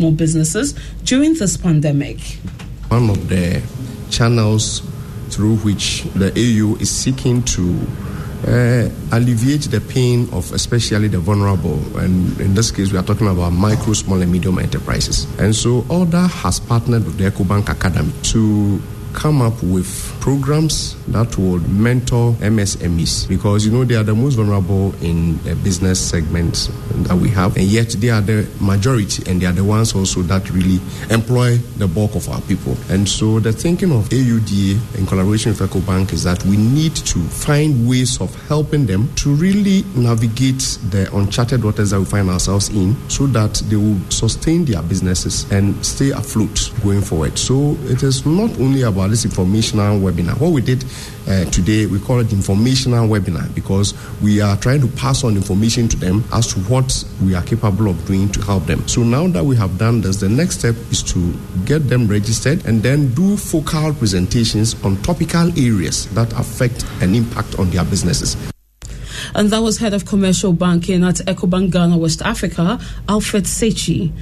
small businesses during this pandemic. One of the channels through which the AU is seeking to uh, alleviate the pain of especially the vulnerable. And in this case, we are talking about micro, small, and medium enterprises. And so, AUDA has partnered with the EcoBank Academy to come up with programs that would mentor MSMEs because you know they are the most vulnerable in the business segment that we have, and yet they are the majority and they are the ones also that really employ the bulk of our people. And so the thinking of AUDA in collaboration with EcoBank is that we need to find ways of helping them to really navigate the uncharted waters that we find ourselves in so that they will sustain their businesses and stay afloat going forward. So it is not only about this informational webinar. What we did uh, today, we call it informational webinar because we are trying to pass on information to them as to what we are capable of doing to help them. So now that we have done this, the next step is to get them registered and then do focal presentations on topical areas that affect and impact on their businesses. And that was head of commercial banking at EcoBank Ghana, West Africa, Alfred Sechi.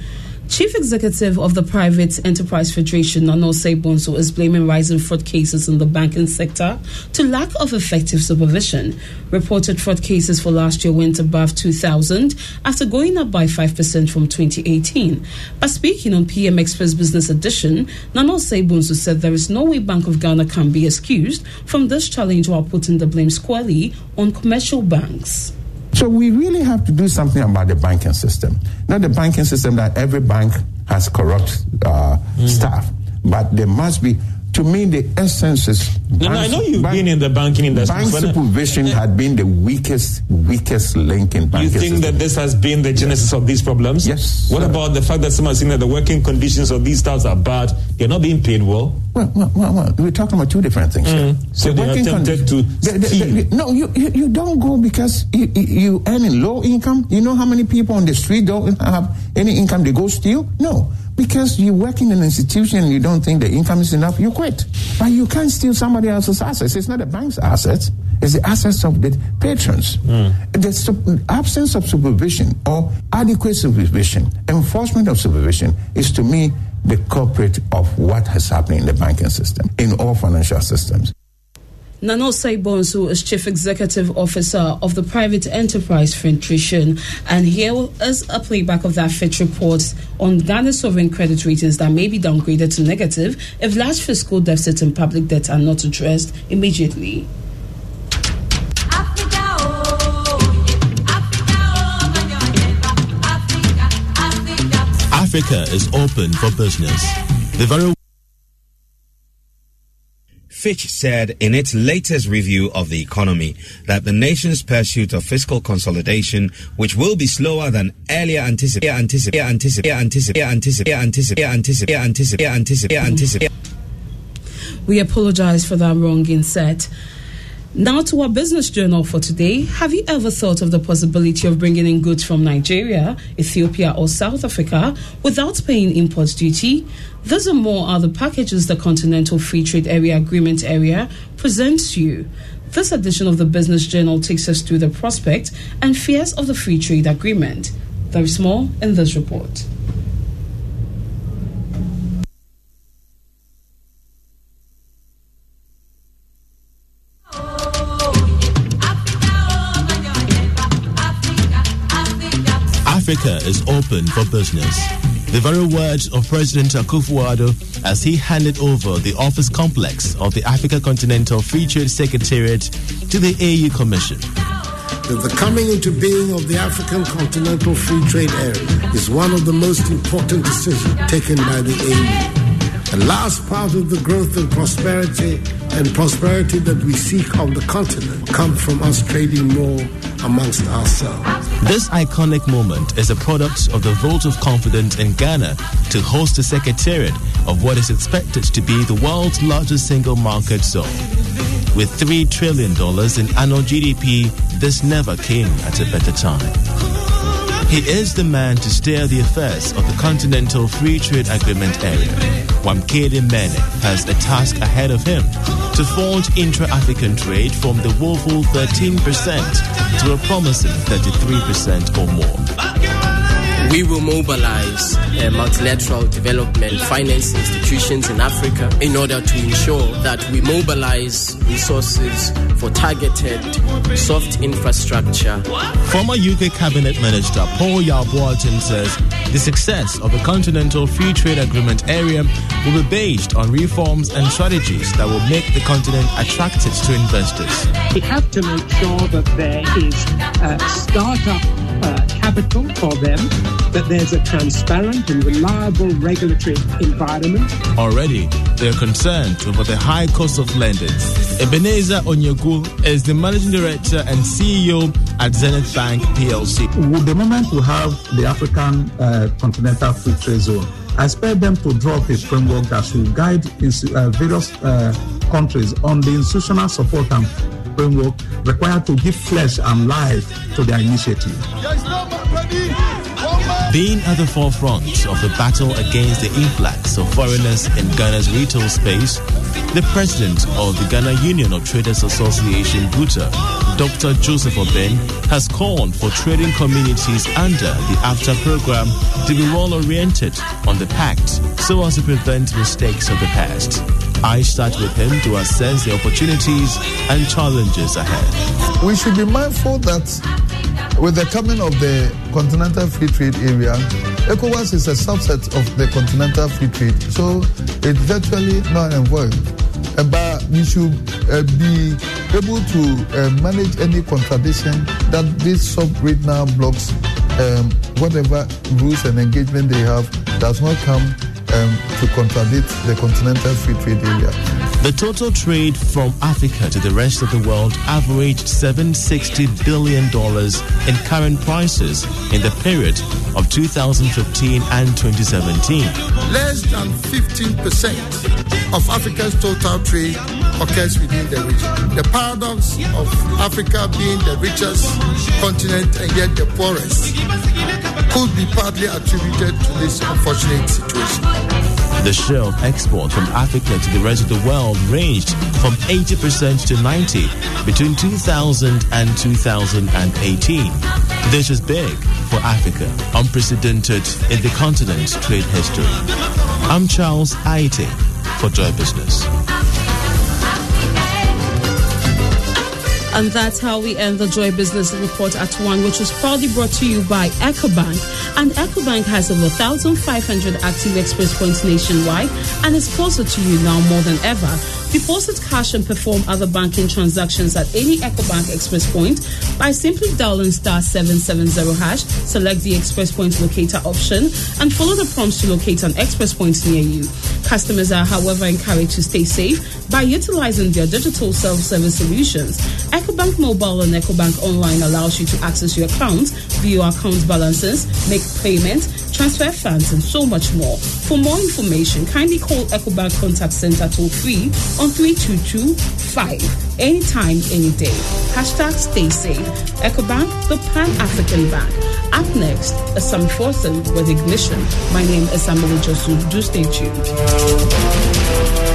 Chief Executive of the Private Enterprise Federation, Nana Osei Bonsu, is blaming rising fraud cases in the banking sector to lack of effective supervision. Reported fraud cases for last year went above 2,000 after going up by 5% from 2018. But speaking on PM Express Business Edition, Nana Osei Bonsu said there is no way Bank of Ghana can be excused from this challenge while putting the blame squarely on commercial banks. So we really have to do something about the banking system. Not the banking system that every bank has corrupt uh, mm. staff, but there must be to me, the essence is. No, I know you've bank, been in the banking industry. Bank supervision uh, had been the weakest, weakest link in banking. You think system. that this has been the genesis yes. of these problems? Yes. What about the fact that some someone saying that the working conditions of these staffs are bad? They're not being paid well. Well, well, well, well we're talking about two different things. Mm. So the they attempted to. The, the, the, no, you, you, you don't go because you, you earn in low income. You know how many people on the street don't have any income? They go steal. No because you work in an institution and you don't think the income is enough, you quit. But you can't steal somebody else's assets. It's not the bank's assets, it's the assets of the patrons. Mm. The absence of supervision or adequate supervision, enforcement of supervision is to me the culprit of what has happened in the banking system, in all financial systems. Nana Osei Bonsu is Chief Executive Officer of the Private Enterprise Federation. And here is a playback of that Fitch report on Ghana's sovereign credit ratings that may be downgraded to negative if large fiscal deficit and public debt are not addressed immediately. Africa is open for business. The very Fitch said in its latest review of the economy that the nation's pursuit of fiscal consolidation, which will be slower than earlier anticipated, anticipated, anticipated, anticipated, anticipated, anticipated, anticipated, anticipated, anticipated. We apologize for that wrong inset. Now to our business journal for today. Have you ever thought of the possibility of bringing in goods from Nigeria, Ethiopia, or South Africa without paying import duty? These and more are the packages the Continental Free Trade Area Agreement area presents you. This edition of the Business Journal takes us through the prospect and fears of the Free Trade Agreement. There is more in this report. Africa is open for business. The very words of President Akufo-Addo as he handed over the office complex of the Africa Continental Free Trade Secretariat to the AU Commission. The coming into being of the African Continental Free Trade Area is one of the most important decisions taken by the AU. The last part of the growth and prosperity and prosperity that we seek on the continent come from us trading more amongst ourselves. This iconic moment is a product of the vote of confidence in Ghana to host the secretariat of what is expected to be the world's largest single market zone. With $3 trillion in annual GDP, this never came at a better time. He is the man to steer the affairs of the Continental Free Trade Agreement area. Wamkele Mene has a task ahead of him to forge intra-African trade from the woeful 13% to a promising 33% or more. We will mobilize uh, multilateral development finance institutions in Africa in order to ensure that we mobilize resources for targeted soft infrastructure. Former UK Cabinet Minister Paul Boateng says the success of the Continental Free Trade Agreement area will be based on reforms and strategies that will make the continent attractive to investors. We have to make sure that there is uh, startup uh, capital for them, that there's a transparent and reliable regulatory environment. Already, they're concerned over the high cost of lending. Ebenezer Onyeagwu is the managing director and CEO at Zenith Bank PLC. With the moment we have the African uh, Continental Free Trade Zone, I expect them to draw up a framework that should guide uh, various uh, countries on the institutional support and framework required to give flesh and life to their initiative. Being at the forefront of the battle against the influx of foreigners in Ghana's retail space, the president of the Ghana Union of Traders Association, GUTA, Dr. Joseph Obeng, has called for trading communities under the AFTA program to be well oriented on the pact so as to prevent mistakes of the past. I start with him to assess the opportunities and challenges ahead. We should be mindful that with the coming of the Continental Free Trade Area, ECOWAS is a subset of the Continental Free Trade, so it's virtually not involved. But we should uh, be able to uh, manage any contradiction that these sub-regional blocks, um, whatever rules and engagement they have, does not come um, to contradict the Continental Free Trade Area. The total trade from Africa to the rest of the world averaged $760 billion in current prices in the period of 2015 and 2017. Less than 15% of Africa's total trade occurs within the region. The paradox of Africa being the richest continent and yet the poorest could be partly attributed to this unfortunate situation. The share of export from Africa to the rest of the world ranged from 80% to 90 between 2000 and 2018. This is big for Africa, unprecedented in the continent's trade history. I'm Charles Aite for Joy Business. And that's how we end the Joy Business Report at 1, which was proudly brought to you by EcoBank. And EcoBank has over 1,500 active express points nationwide and is closer to you now more than ever. Deposit cash and perform other banking transactions at any EcoBank Express Point by simply dialing star 770 hash, select the Express Point locator option, and follow the prompts to locate an Express Point near you. Customers are, however, encouraged to stay safe by utilizing their digital self-service solutions. EcoBank Mobile and EcoBank Online allows you to access your accounts, view account balances, make payments, transfer funds, and so much more. For more information, kindly call EcoBank Contact Center toll free on 3225 anytime, any day. Hashtag stay safe. EcoBank, the Pan African Bank. Up next, a Sam Forson with Ignition. My name is Samuel Josu. Do stay tuned.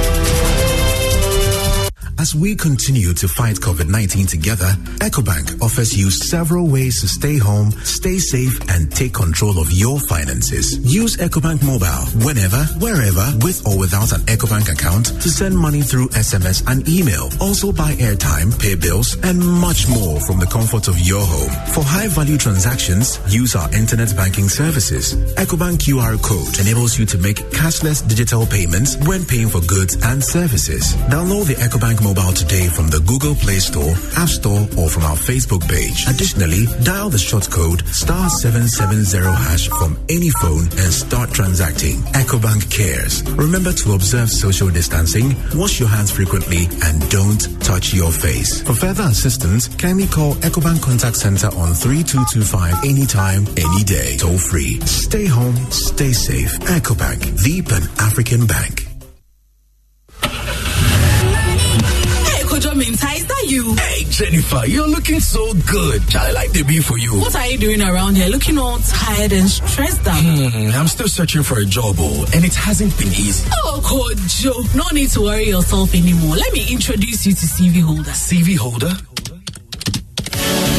As we continue to fight COVID 19 together, EcoBank offers you several ways to stay home, stay safe, and take control of your finances. Use EcoBank Mobile whenever, wherever, with or without an EcoBank account to send money through SMS and email. Also buy airtime, pay bills, and much more from the comfort of your home. For high value transactions, use our internet banking services. EcoBank QR code enables you to make cashless digital payments when paying for goods and services. Download the EcoBank mobile today from the Google Play Store, App Store, or from our Facebook page. Additionally, dial the short code star 770 hash from any phone and start transacting. EcoBank cares. Remember to observe social distancing, wash your hands frequently, and don't touch your face. For further assistance, kindly call EcoBank Contact Center on 3225 anytime, any day. Toll free. Stay home, stay safe. EcoBank, the Pan African Bank. Is that you? Hey, Jennifer, you're looking so good. I like the be for you. What are you doing around here? Looking all tired and stressed out. Hmm, I'm still searching for a job, oh, and it hasn't been easy. Oh, good Kojo, no need to worry yourself anymore. Let me introduce you to CV Holder. CV Holder?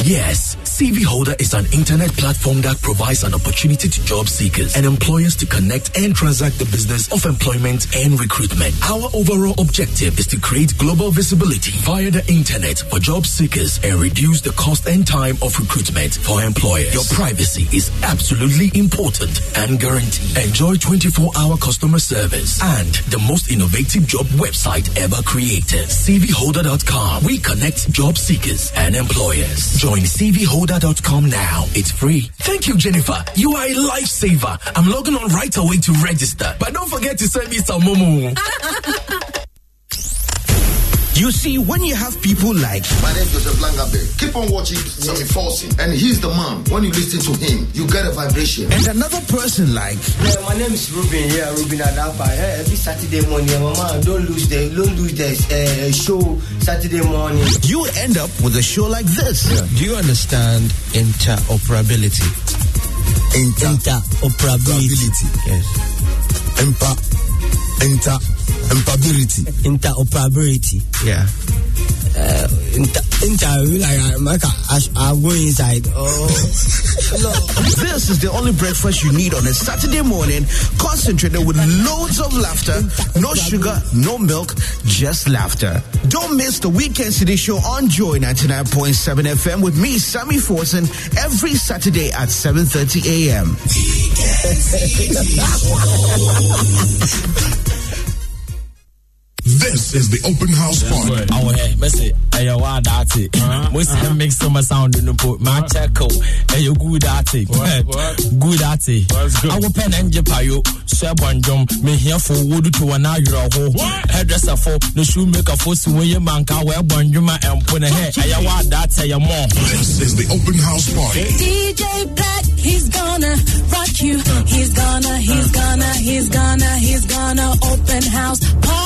Yes, CV Holder is an internet platform that provides an opportunity to job seekers and employers to connect and transact the business of employment and recruitment. Our overall objective is to create global visibility via the internet for job seekers and reduce the cost and time of recruitment for employers. Your privacy is absolutely important and guaranteed. Enjoy 24-hour customer service and the most innovative job website ever created. CVHolder.com. We connect job seekers and employers. Join CVHolder.com now. It's free. Thank you, Jennifer. You are a lifesaver. I'm logging on right away to register. But don't forget to send me some momo. You see, when you have people like My name is Joseph Langabe. Keep on watching Sammy Forson, and he's the man. When you listen to him, you get a vibration. and another person like Yeah, my name is Ruben. Yeah, Ruben Adapa. Yeah, every Saturday morning, mama, don't lose the don't lose the uh, show Saturday morning. you end up with a show like this. Do you understand interoperability? Interoperability. Yes. Empa, inter, empability. Interoperability. Yeah. Uh, inter, inter, like I, like I, I go inside. Oh, This is the only breakfast you need on a Saturday morning, concentrated with loads of laughter, no sugar, no milk, just laughter. Don't miss the Weekend City Show on Joy 99.7 FM with me, Sammy Forson, every Saturday at 7.30 a.m. This is the open house party. Awo hɛ mɛsɛ ɛyɛ wa daate mosi mix ma sound no po ma check o ɛyɛ good ate good ate awo pɛ na ngye payo sɛ bɔndwom mehiafo wodu to wɔn awerɛ ho hairdresser fo ne shoemaker fo si wɔn yɛ manka wɔ ɛbɔndwom a ɛmpo ne hɛ ɛyɛ wa daate yɛ mɔ. This is the open house party. DJ Black, he's gonna rock you. He's gonna, he's gonna, he's gonna, he's gonna open house party.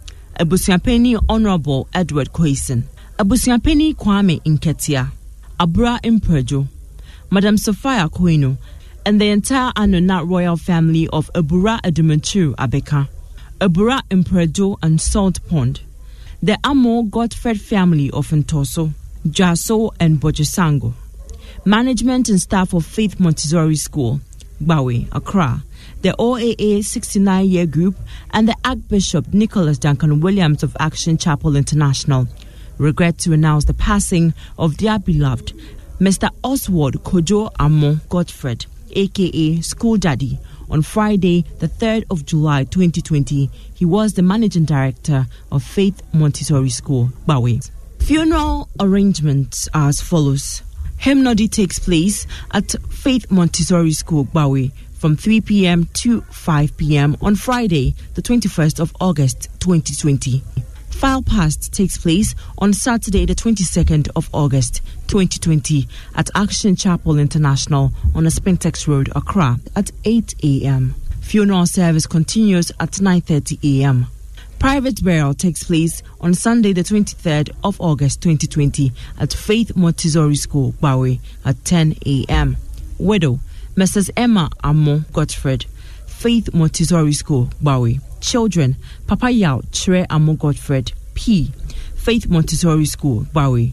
Abusiapeni Honorable Edward Koisen, Abusiapeni Kwame Inketia, Abra Imprejo, Madam Sophia Koino, and the entire Anona royal family of Abura Adumachu Abeka, Abura Imprejo and Salt Pond, the Amo Godfred family of Ntoso, Jaso and Bojisango, management and staff of Faith Montessori School, Bawe, Accra, the OAA 69 year group, and the Archbishop Nicholas Duncan Williams of Action Chapel International regret to announce the passing of their beloved Mr. Oswald Kojo Amo Godfred, aka School Daddy. On Friday, the 3rd of July 2020, he was the managing director of Faith Montessori School, Bawe. Funeral arrangements are as follows. Hymnody takes place at Faith Montessori School, Bawe, from 3 p.m. to 5 p.m. on Friday, the 21st of August 2020. File Past takes place on Saturday, the 22nd of August 2020 at Action Chapel International on Spintex Road, Accra at 8 a.m. Funeral service continues at 9.30 a.m. Private burial takes place on Sunday, the 23rd of August 2020 at Faith Montessori School, Bawe at 10 a.m. Widow, Mrs. Emma Amo Godfred, Faith Montessori School, Bawe. Children, Papa Yao Chire Amo Godfred, P. Faith Montessori School, Bawe.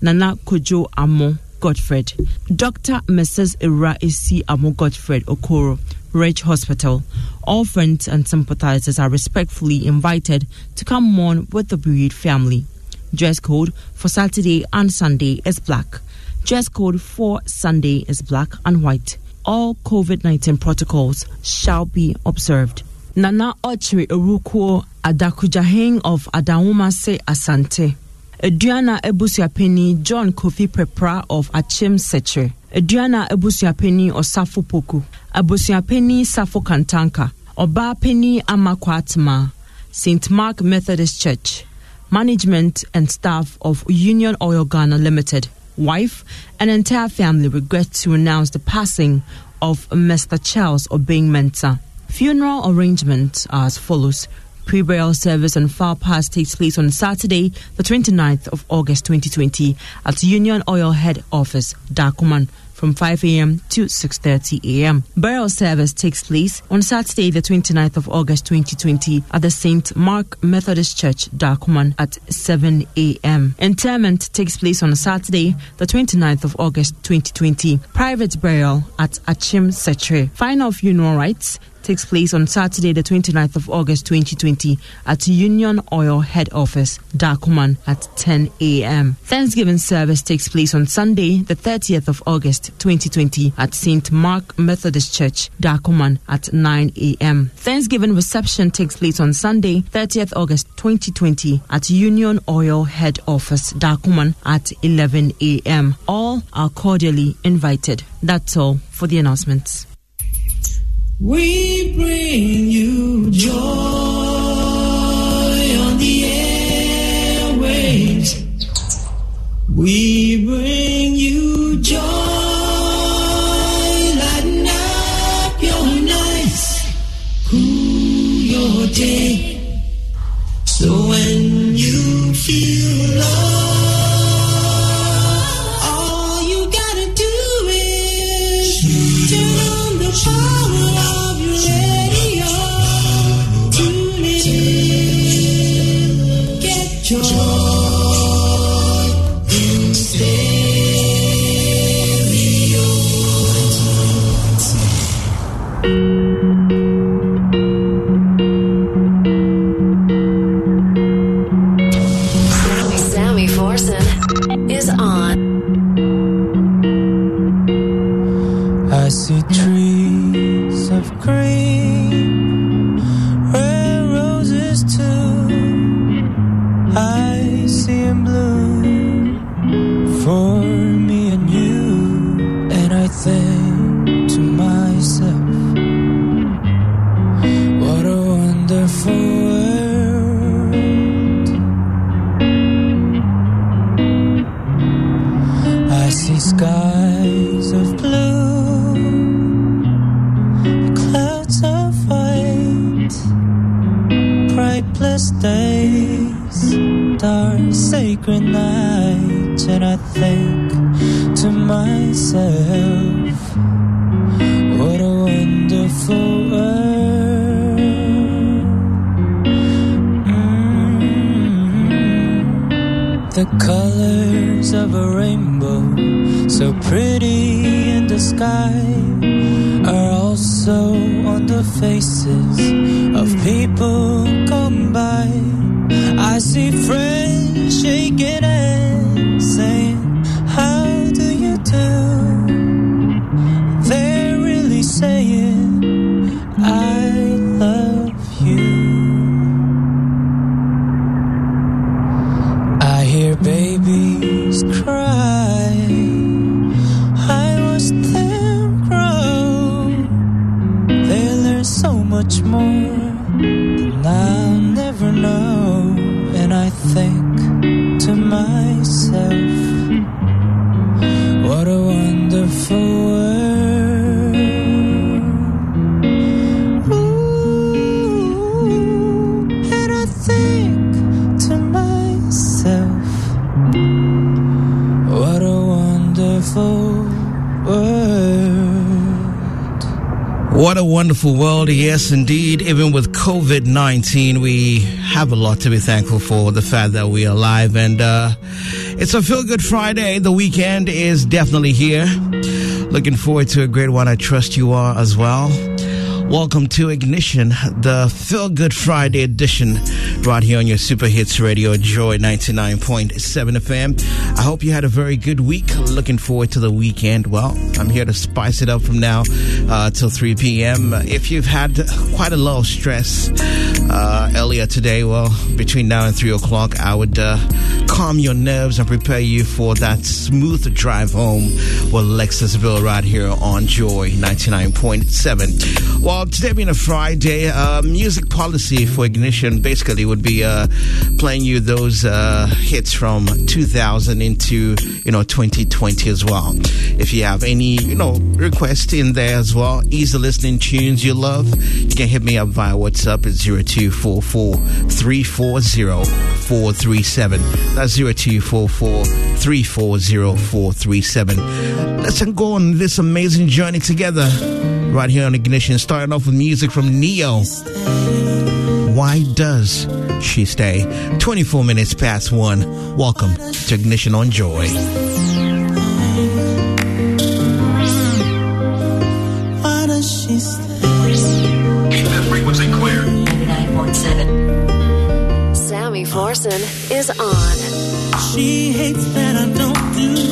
Nana Kojo Amo Godfred, Dr. Mrs. Ira Isi Amo Godfred Okoro, Reg Hospital. All friends and sympathizers are respectfully invited to come mourn with the bereaved family. Dress code for Saturday and Sunday is black. Dress code for Sunday is black and white. All COVID 19 protocols shall be observed. Nana Ochiri Orukuo Adakujaheng of Adawumase Asante. Aduana Ebusiapeni John Kofi Prepra of Achim Seche. Aduana Ebusiapeni Osafo Poku. Abusiapeni Safo Kantanka. Oba Penny Amakwatma. St. Mark Methodist Church. Management and staff of Union Oil Ghana Limited. Wife, and entire family regret to announce the passing of Mr. Charles Obeng Mensah. Funeral arrangements are as follows. Pre-burial service and far past takes place on Saturday, the 29th of August 2020 at Union Oil Head Office, Darkuman from 5 a.m. to 6.30 a.m. Burial service takes place on Saturday, the 29th of August 2020 at the St. Mark Methodist Church, Darkuman at 7 a.m. Interment takes place on Saturday, the 29th of August 2020. Private burial at Achim Setre. Final funeral rites takes place on Saturday, the 29th of August 2020 at Union Oil Head Office, Darkuman at 10 a.m. Thanksgiving service takes place on Sunday, the 30th of August 2020 at St. Mark Methodist Church, Darkuman at 9 a.m. Thanksgiving reception takes place on Sunday, 30th August 2020 at Union Oil Head Office, Darkuman at 11 a.m. All are cordially invited. That's all for the announcements. We bring you joy on the airwaves. We bring you joy, wonderful world. I see skies of blue, clouds of white, bright blessed days, dark sacred nights, and I think to myself, faces world. Yes, indeed. Even with COVID 19, we have a lot to be thankful for. The fact that we're alive. And uh, it's a feel good Friday. The weekend is definitely here. Looking forward to a great one. I trust you are as well. Welcome to Ignition, the Feel Good Friday edition, right here on your Super Hits Radio, Joy 99.7 FM. I hope you had a very good week. Looking forward to the weekend. Well, I'm here to spice it up from now uh, till 3 p.m. If you've had quite a lot of stress, uh, earlier today, well, between now and 3 o'clock, I would uh, calm your nerves and prepare you for that smooth drive home with Lexis Bill right here on Joy 99.7. Well, today being a Friday, uh, music policy for Ignition basically would be uh, playing you those uh, hits from 2000 into, you know, 2020 as well. If you have any, you know, requests in there as well, easy listening tunes you love, you can hit me up via WhatsApp at 0244 340 437. That's 0244 340 437. Let's go on this amazing journey together right here on Ignition, starting off with music from Ne-Yo. Why does she stay? 24 minutes past one. Welcome to Ignition on Joy. Why does she stay? Keep that frequency clear. 99.7. Sammy Forson is on. She hates that I don't do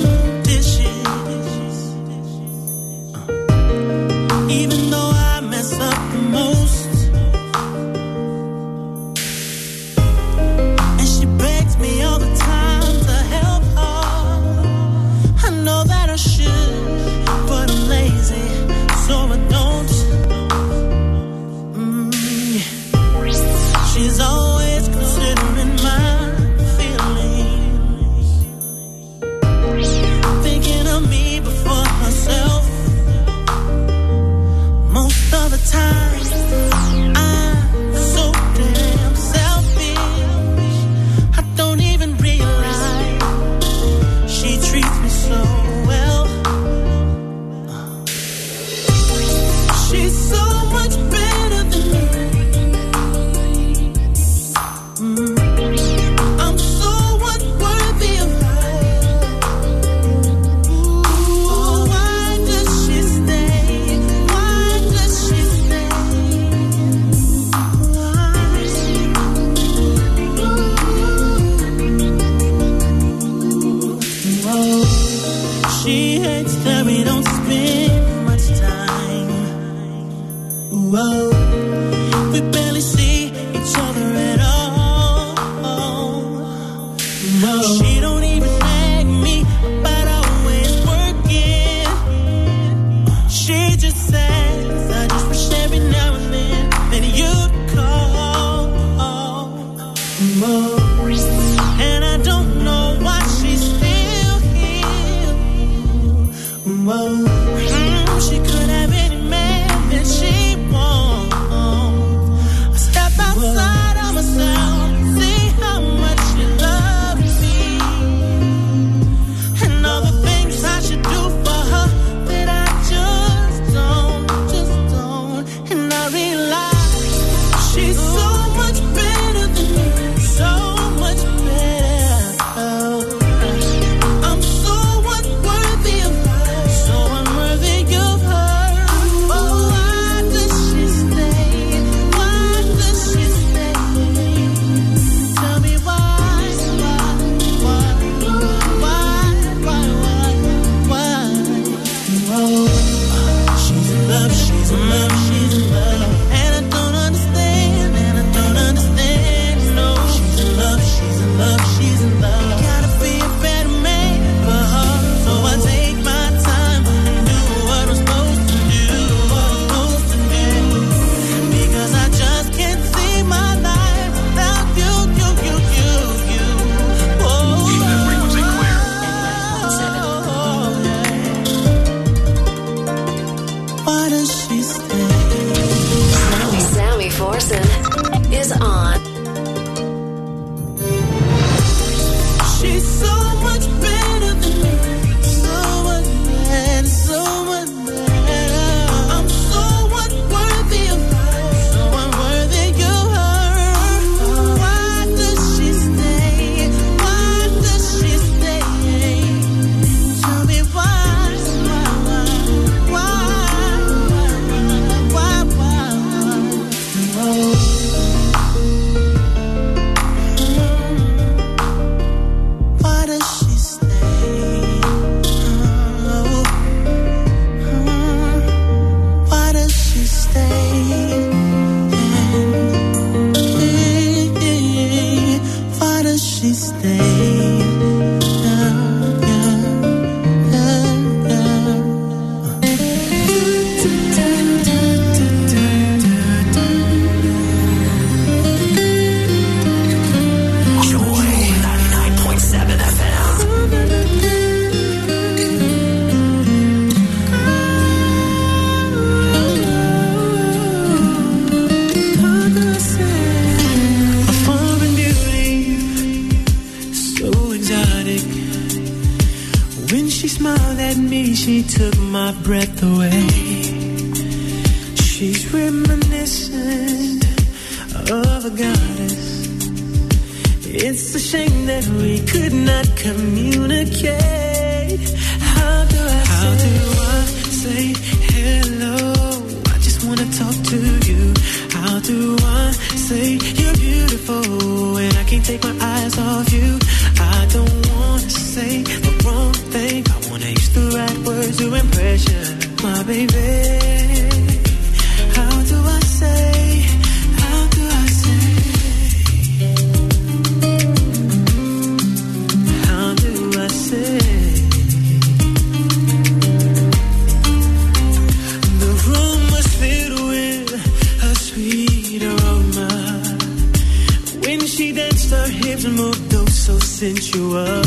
sensuous.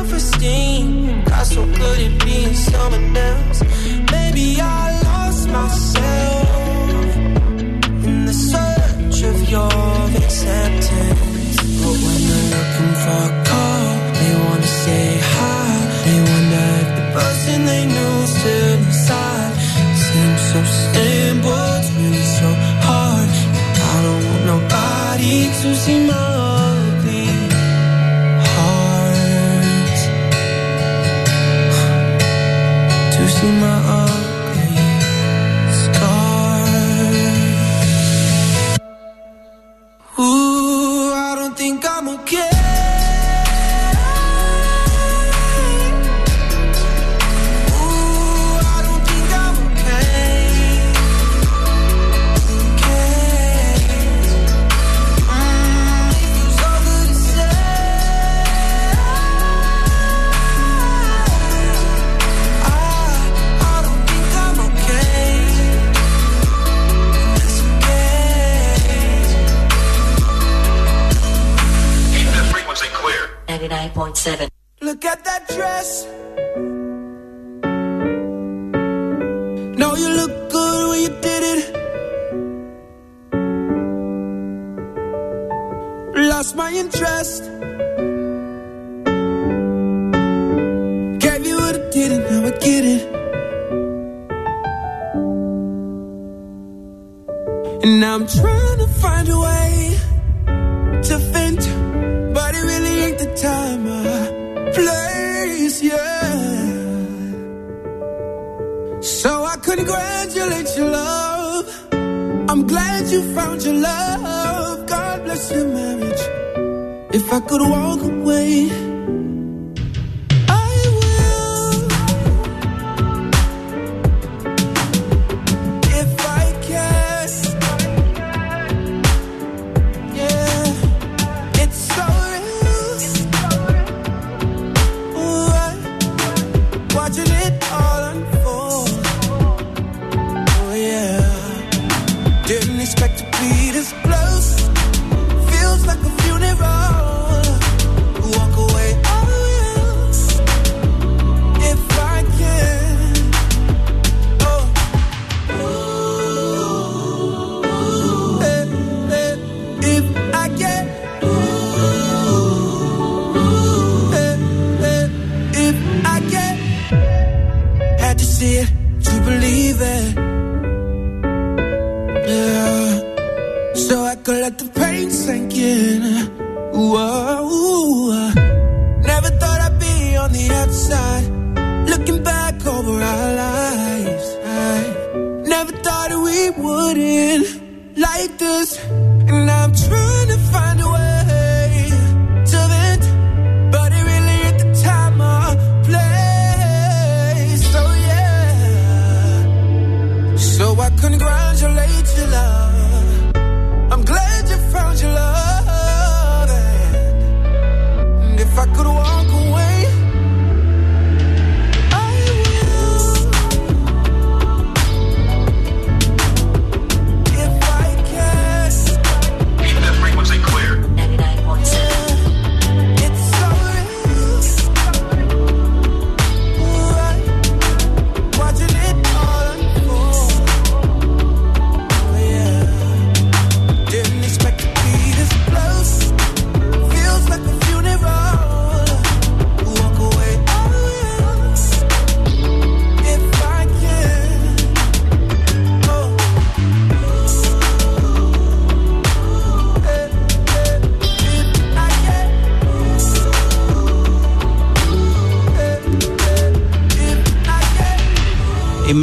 self-esteem. Got so good at being someone else? time, a place, yeah. So I congratulate your love. I'm glad you found your love. God bless your marriage. If I could walk away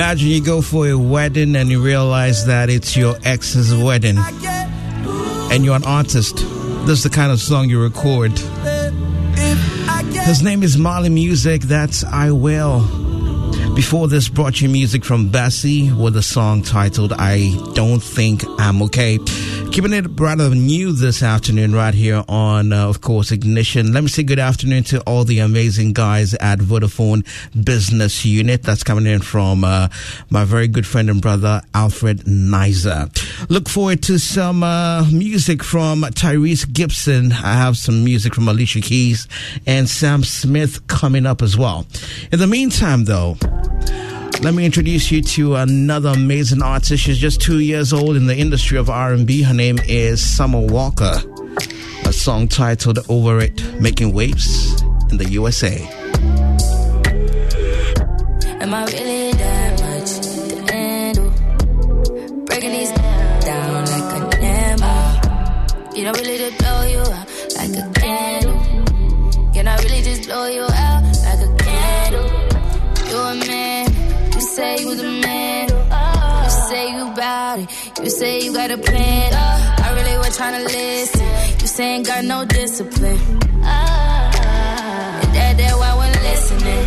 Imagine you go for a wedding and you realize that it's your ex's wedding and you're an artist. This is the kind of song you record. His name is Marley Music. That's I Will. Before this, brought you music from Bessie with a song titled I Don't Think I'm Okay. Keeping it rather new this afternoon, right here on, uh, of course, Ignition. Let me say good afternoon to all the amazing guys at Vodafone Business Unit. That's coming in from uh, my very good friend and brother, Alfred Nizer. Look forward to some uh, music from Tyrese Gibson. I have some music from Alicia Keys and Sam Smith coming up as well. In the meantime, though, let me introduce you to another amazing artist. She's just two years old in the industry of R&B. Her name is Summer Walker. A song titled "Over It," making waves in the USA. Am I really that much to handle? Breaking these down like a hammer. You know, really to say you the man. You say you bout it, you say you got a plan. I really was trying to listen. You say ain't got no discipline. And that, that why we're listening.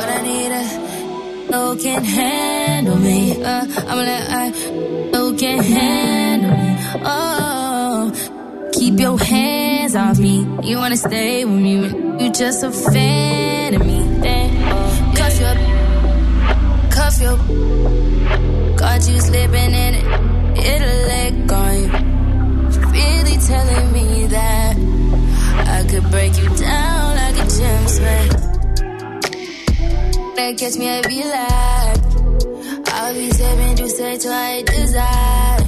But I need a who can handle me. Uh, I'm like, I who can handle me. Oh, keep your hands off me. You wanna stay with me you just a fan of me. Then cuff your, got you slipping in it. It'll let go. Really telling me that I could break you down like a gem smack. They catch me, I be like, I'll be stepping to say twice desire.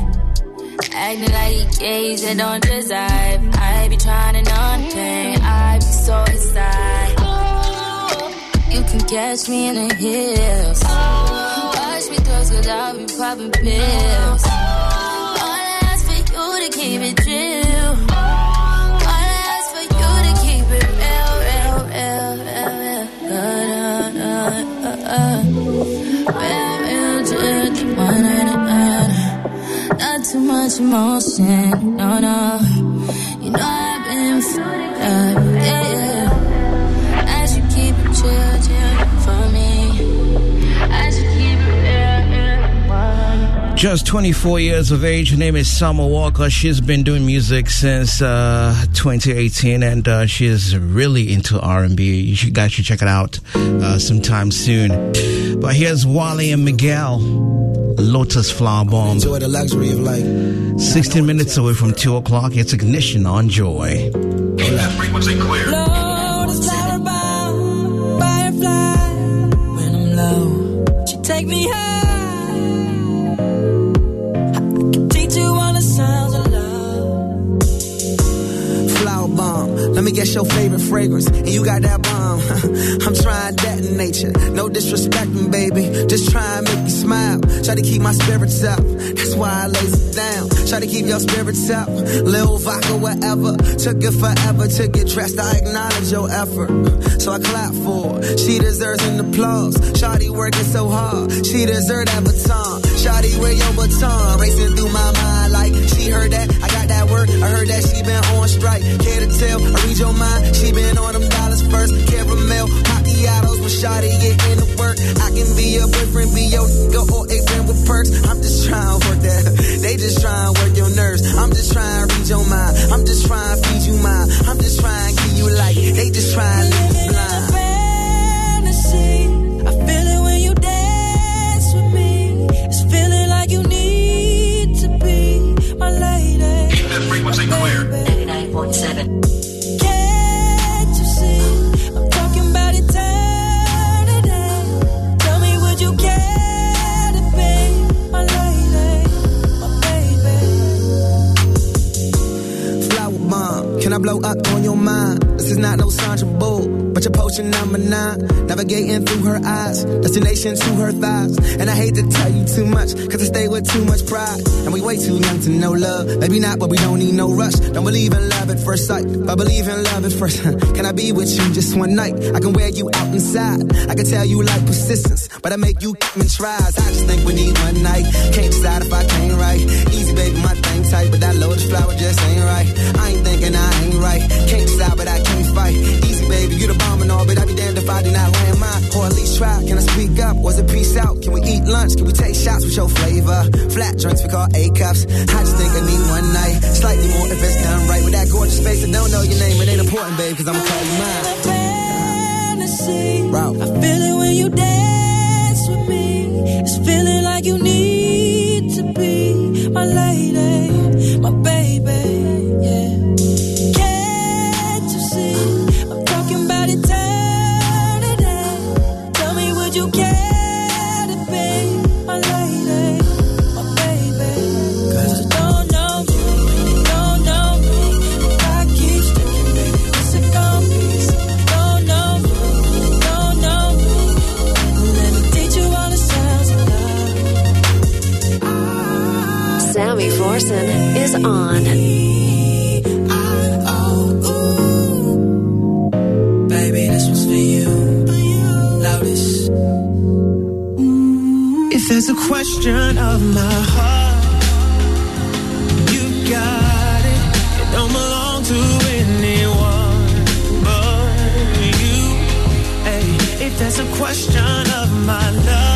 Acting like he gays that don't deserve. I be trying to numb pain, I be so excited. You can catch me in the hills. Close, cause I'll be popping pills. All I ask for you to keep it real. All I ask for you to keep it real, real, real, real, real. Uh, uh, uh, uh. Real, real, just one and uh, Not too much emotion, no, no. You know I've been up, yeah, yeah. Just 24 years of age. Her name is Summer Walker. She's been doing music since uh, 2018, and uh, she's really into R&B. You should, guys should check it out uh, sometime soon. But here's Wale and Miguel, Lotus Flower Bomb. Enjoy the luxury of life. 16 minutes away from 2 o'clock. It's Ignition on Joy. Frequency clear. Lotus flower bomb, firefly. When I'm low, she take me high. Fragrance. And you got that bomb. I'm trying that in nature. No disrespecting, baby. Just try and make me smile. Try to keep my spirits up. That's why I lays it down. Try to keep your spirits up. Lil vodka, whatever. Took it forever to get dressed. I acknowledge your effort. So I clap for her. She deserves an applause. Shawty working so hard. She deserve that baton. Shawty, where your baton? Racing through my mind like she heard that. Got. I heard that she been on strike. Care to tell? I read your mind. She been on them dollars first. Caramel, macchiatos when Shawty get into work. I can be your boyfriend, be your nigga, or friend with perks. I'm just trying to work that. They just trying to work your nerves. I'm just trying to read your mind. I'm just trying to feed you mine. I'm just trying to give you light. They just trying to you blind. Nine, navigating through her eyes, destination to her thighs. And I hate to tell you too much, cause I stay with too much pride. And we way too young to know love. Maybe not, but we don't need no rush. Don't believe in love at first sight, but believe in love at first. Can I be with you just one night? I can wear you out inside. I can tell you like persistence, but I make you and tries. I just think we need one night. Can't decide if I can't right. Easy, baby, my thing tight, but that lotus flower just ain't right. I ain't thinking I ain't right. Can't decide, but I can't fight. Easy, baby, you the bomb and all, but I be damned if I do not land mine. Or at least try. Can I speak up? Was it peace out? Can we eat lunch? Can we take shots with your flavor? Flat drinks we call A cups. I just think I need one night. Slightly more if it's done right. With that gorgeous face, I don't know your name. It ain't important, babe, cause I'ma call you mine. fantasy. I feel it when you dance with me. It's feeling like you need to be my lady, my baby. Sammy Forson is on. There's a question of my heart, you got it. It don't belong to anyone but you. Hey, if there's a question of my love,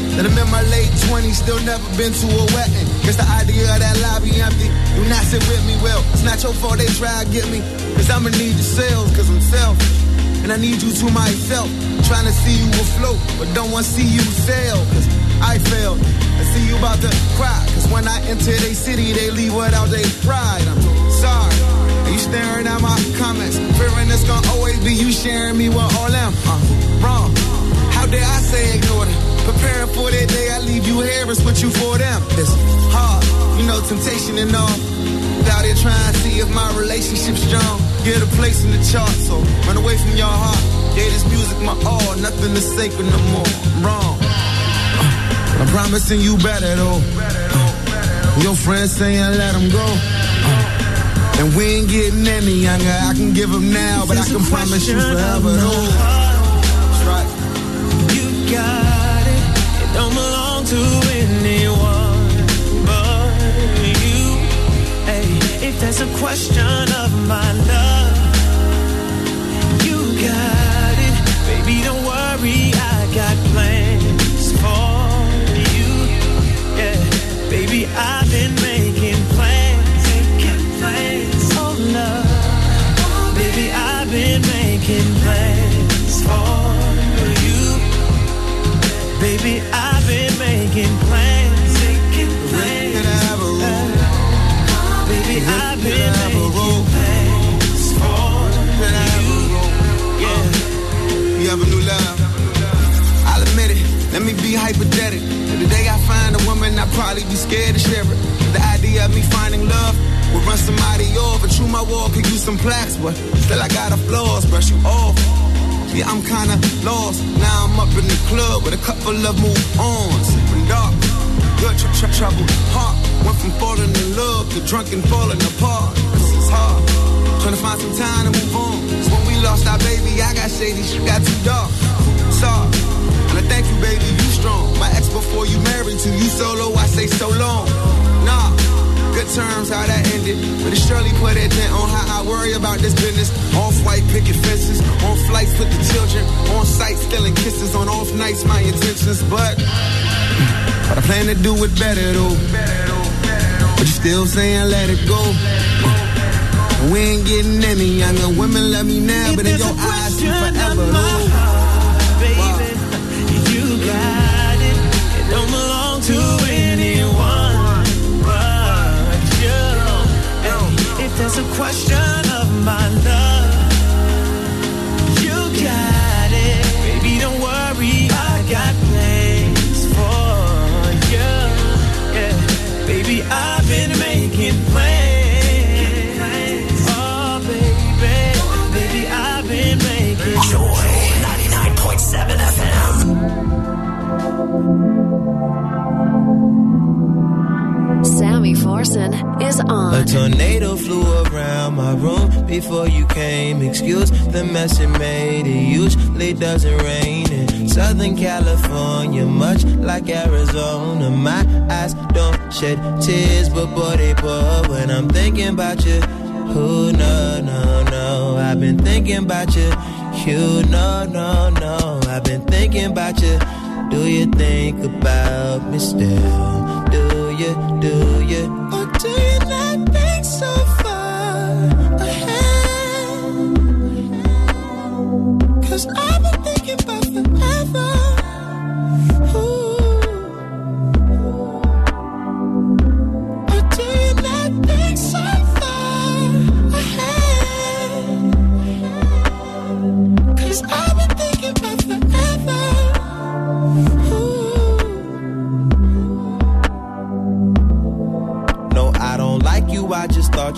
that I'm in my late 20s, still never been to a wedding. Guess the idea of that lobby empty, do not sit with me well. It's not your fault they try to get me, cause I'ma need your sales, cause I'm selfish. And I need you to myself, trying to see you afloat, but don't want to see you sail, cause I failed. I see you about to cry, cause when I enter they city, they leave without their pride. I'm sorry. Are you staring at my comments? Fearing it's gonna always be you sharing me with all them. Uh, wrong. How dare I say ignore them? Preparing for that day I leave you here and switch you for them. It's hard, you know, temptation and all. Out here trying to see if my relationship's strong. Get a place in the chart, so run away from your heart. Yeah, this music my all, nothing is sacred no more. Wrong. I'm promising you better though. Your friends saying let them go. And we ain't getting any younger. I can give them now, but I can promise you forever though. That's right. You got to anyone but you. Hey, if there's a question of my love, you got it. Baby, don't worry, I got plans for you. Yeah, baby, I've been making plans, making plans. Oh love, baby, I've been making plans for. Baby, I've been making plans, making plans. Baby, I've been making plans for you. Yeah. You have a new love. I'll admit it. Let me be hypothetical. The day I find a woman, I'll probably be scared to share it. The idea of me finding love would run somebody. But true, my wall could use some plaques, but still I got a flaws. Brush you off. Yeah, I'm kinda lost. Now I'm up in the club with a couple of move ons. Sipping dark. Good tr- tr- trouble. Heart went from falling in love to drunk and falling apart. This is hard. Trying to find some time to move on. So when we lost our baby, I got shady, shit got too dark. Sorry. And I thank you, baby, you strong. My ex before you married to you solo, I say so long. Nah, good terms, how that ended. But it surely put a dent on how I worry about this business. Off white picket fences, on flights with the children, on site stealing kisses, on off nights, my intentions. But, but I plan to do it better though. But you still saying let it go. We ain't getting any younger. Women love me now, but in your eyes, forever. though. There's a question of my love, Forson is A on. tornado flew around my room before you came. Excuse the mess it made. It usually doesn't rain in Southern California, much like Arizona. My eyes don't shed tears, but boy, they pour when I'm thinking about you. Who, no, no, no. I've been thinking about you. You, no, no, no. I've been thinking about you. Do you think about me still? Do you, do you? Or do you not think so far ahead? Cause I've been thinking about forever.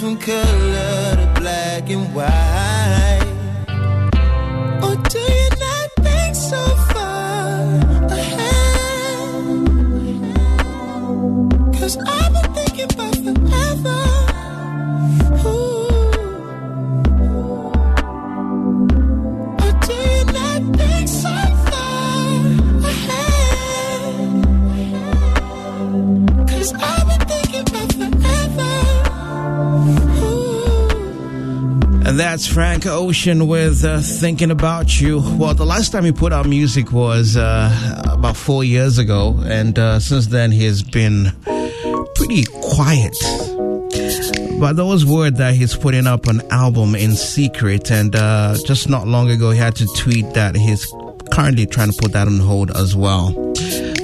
from color to black and white. That's Frank Ocean with uh, Thinking About You. Well, the last time he put out music was uh, about four years ago, and uh, since then he's been pretty quiet. But there was word that he's putting up an album in secret, and uh, just not long ago he had to tweet that he's currently trying to put that on hold as well.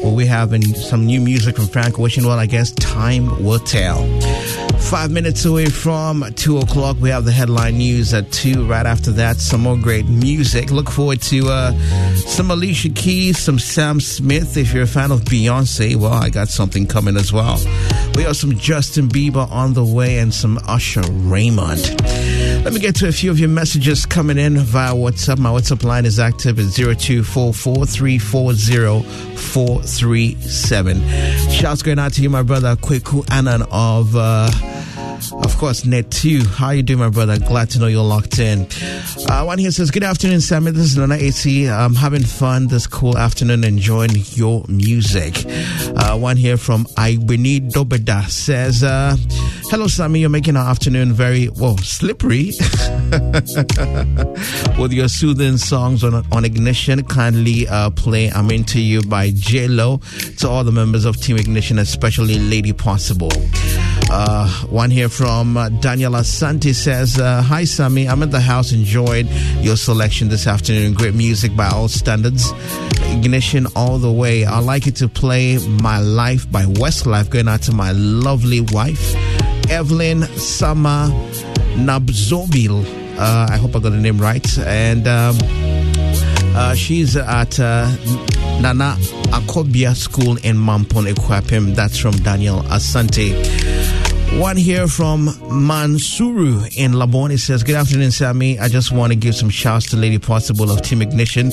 Well, we have some new music from Frank Ocean. Well, I guess time will tell. Five minutes away from two o'clock, we have the headline news at two. Right after that, some more great music. Look forward to uh, some Alicia Keys, some Sam Smith. If you're a fan of Beyonce, well, I got something coming as well. We have some Justin Bieber on the way and some Usher Raymond. Let me get to a few of your messages coming in via WhatsApp. My WhatsApp line is active at 0244340437. Shouts going out to you, my brother Kweku Annan of, uh, of course, Net 2. How you doing, my brother? Glad to know you're locked in. Uh, one here says, Good afternoon, Sammy. This is Nana AC. I'm having fun this cool afternoon, enjoying your music. Uh, one here from Aibini Dobeda says, uh, Hello, Sammy. You're making our afternoon very, well, slippery. With your soothing songs on, on Ignition, kindly uh, play I'm Into You by J Lo to all the members of Team Ignition, especially Lady Possible. Uh, one here from uh, Daniel Asante says, uh, Hi, Sammy. I'm at the house. Enjoyed your selection this afternoon. Great music by all standards. Ignition all the way. I'd like you to play My Life by Westlife, going out to my lovely wife, Evelyn Sama Nabzobil. Uh, I hope I got the name right. And um, uh, she's at uh, Nana Akobia School in Mampon, Akuapem. That's from Daniel Asante. One here from Mansuru in Labone. He says, Good afternoon, Sammy. I just want to give some shouts to Lady Possible of Team Ignition,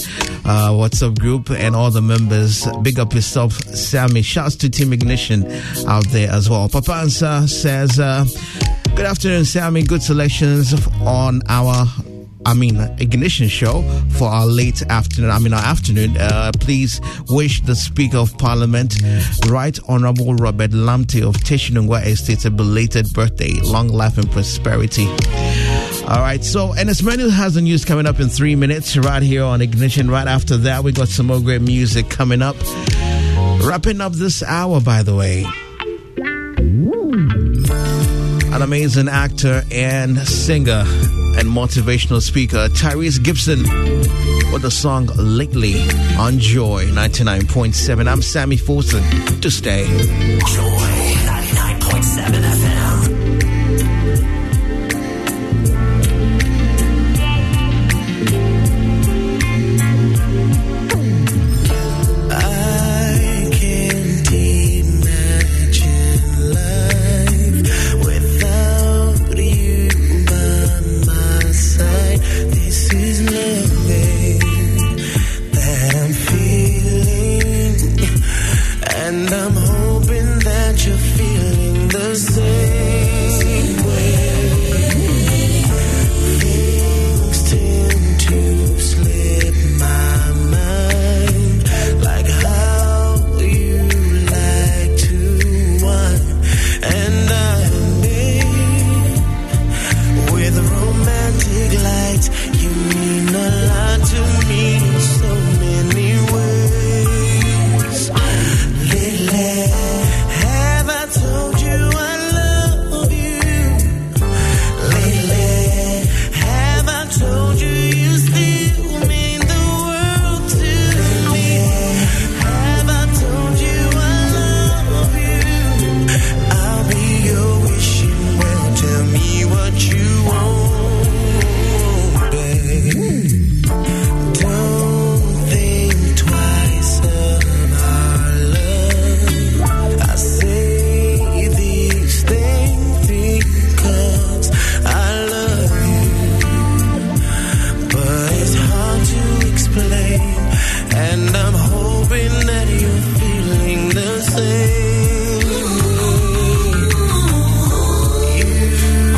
uh, WhatsApp group, and all the members. Big up yourself, Sammy. Shouts to Team Ignition out there as well. Papa Ansa says, uh, Good afternoon, Sammy. Good selections on our I mean, ignition show for our late afternoon. I mean, our afternoon. Uh, please wish the Speaker of Parliament, Right Honorable Robert Lamte of Teshie Nungua Estate, a belated birthday, long life and prosperity. All right, so and as many has the news coming up in three minutes right here on Ignition. Right after that, we got some more great music coming up. Wrapping up this hour, by the way an amazing actor and singer and motivational speaker, Tyrese Gibson, with the song Lately on Joy 99.7. I'm Sammy Forson to stay. Joy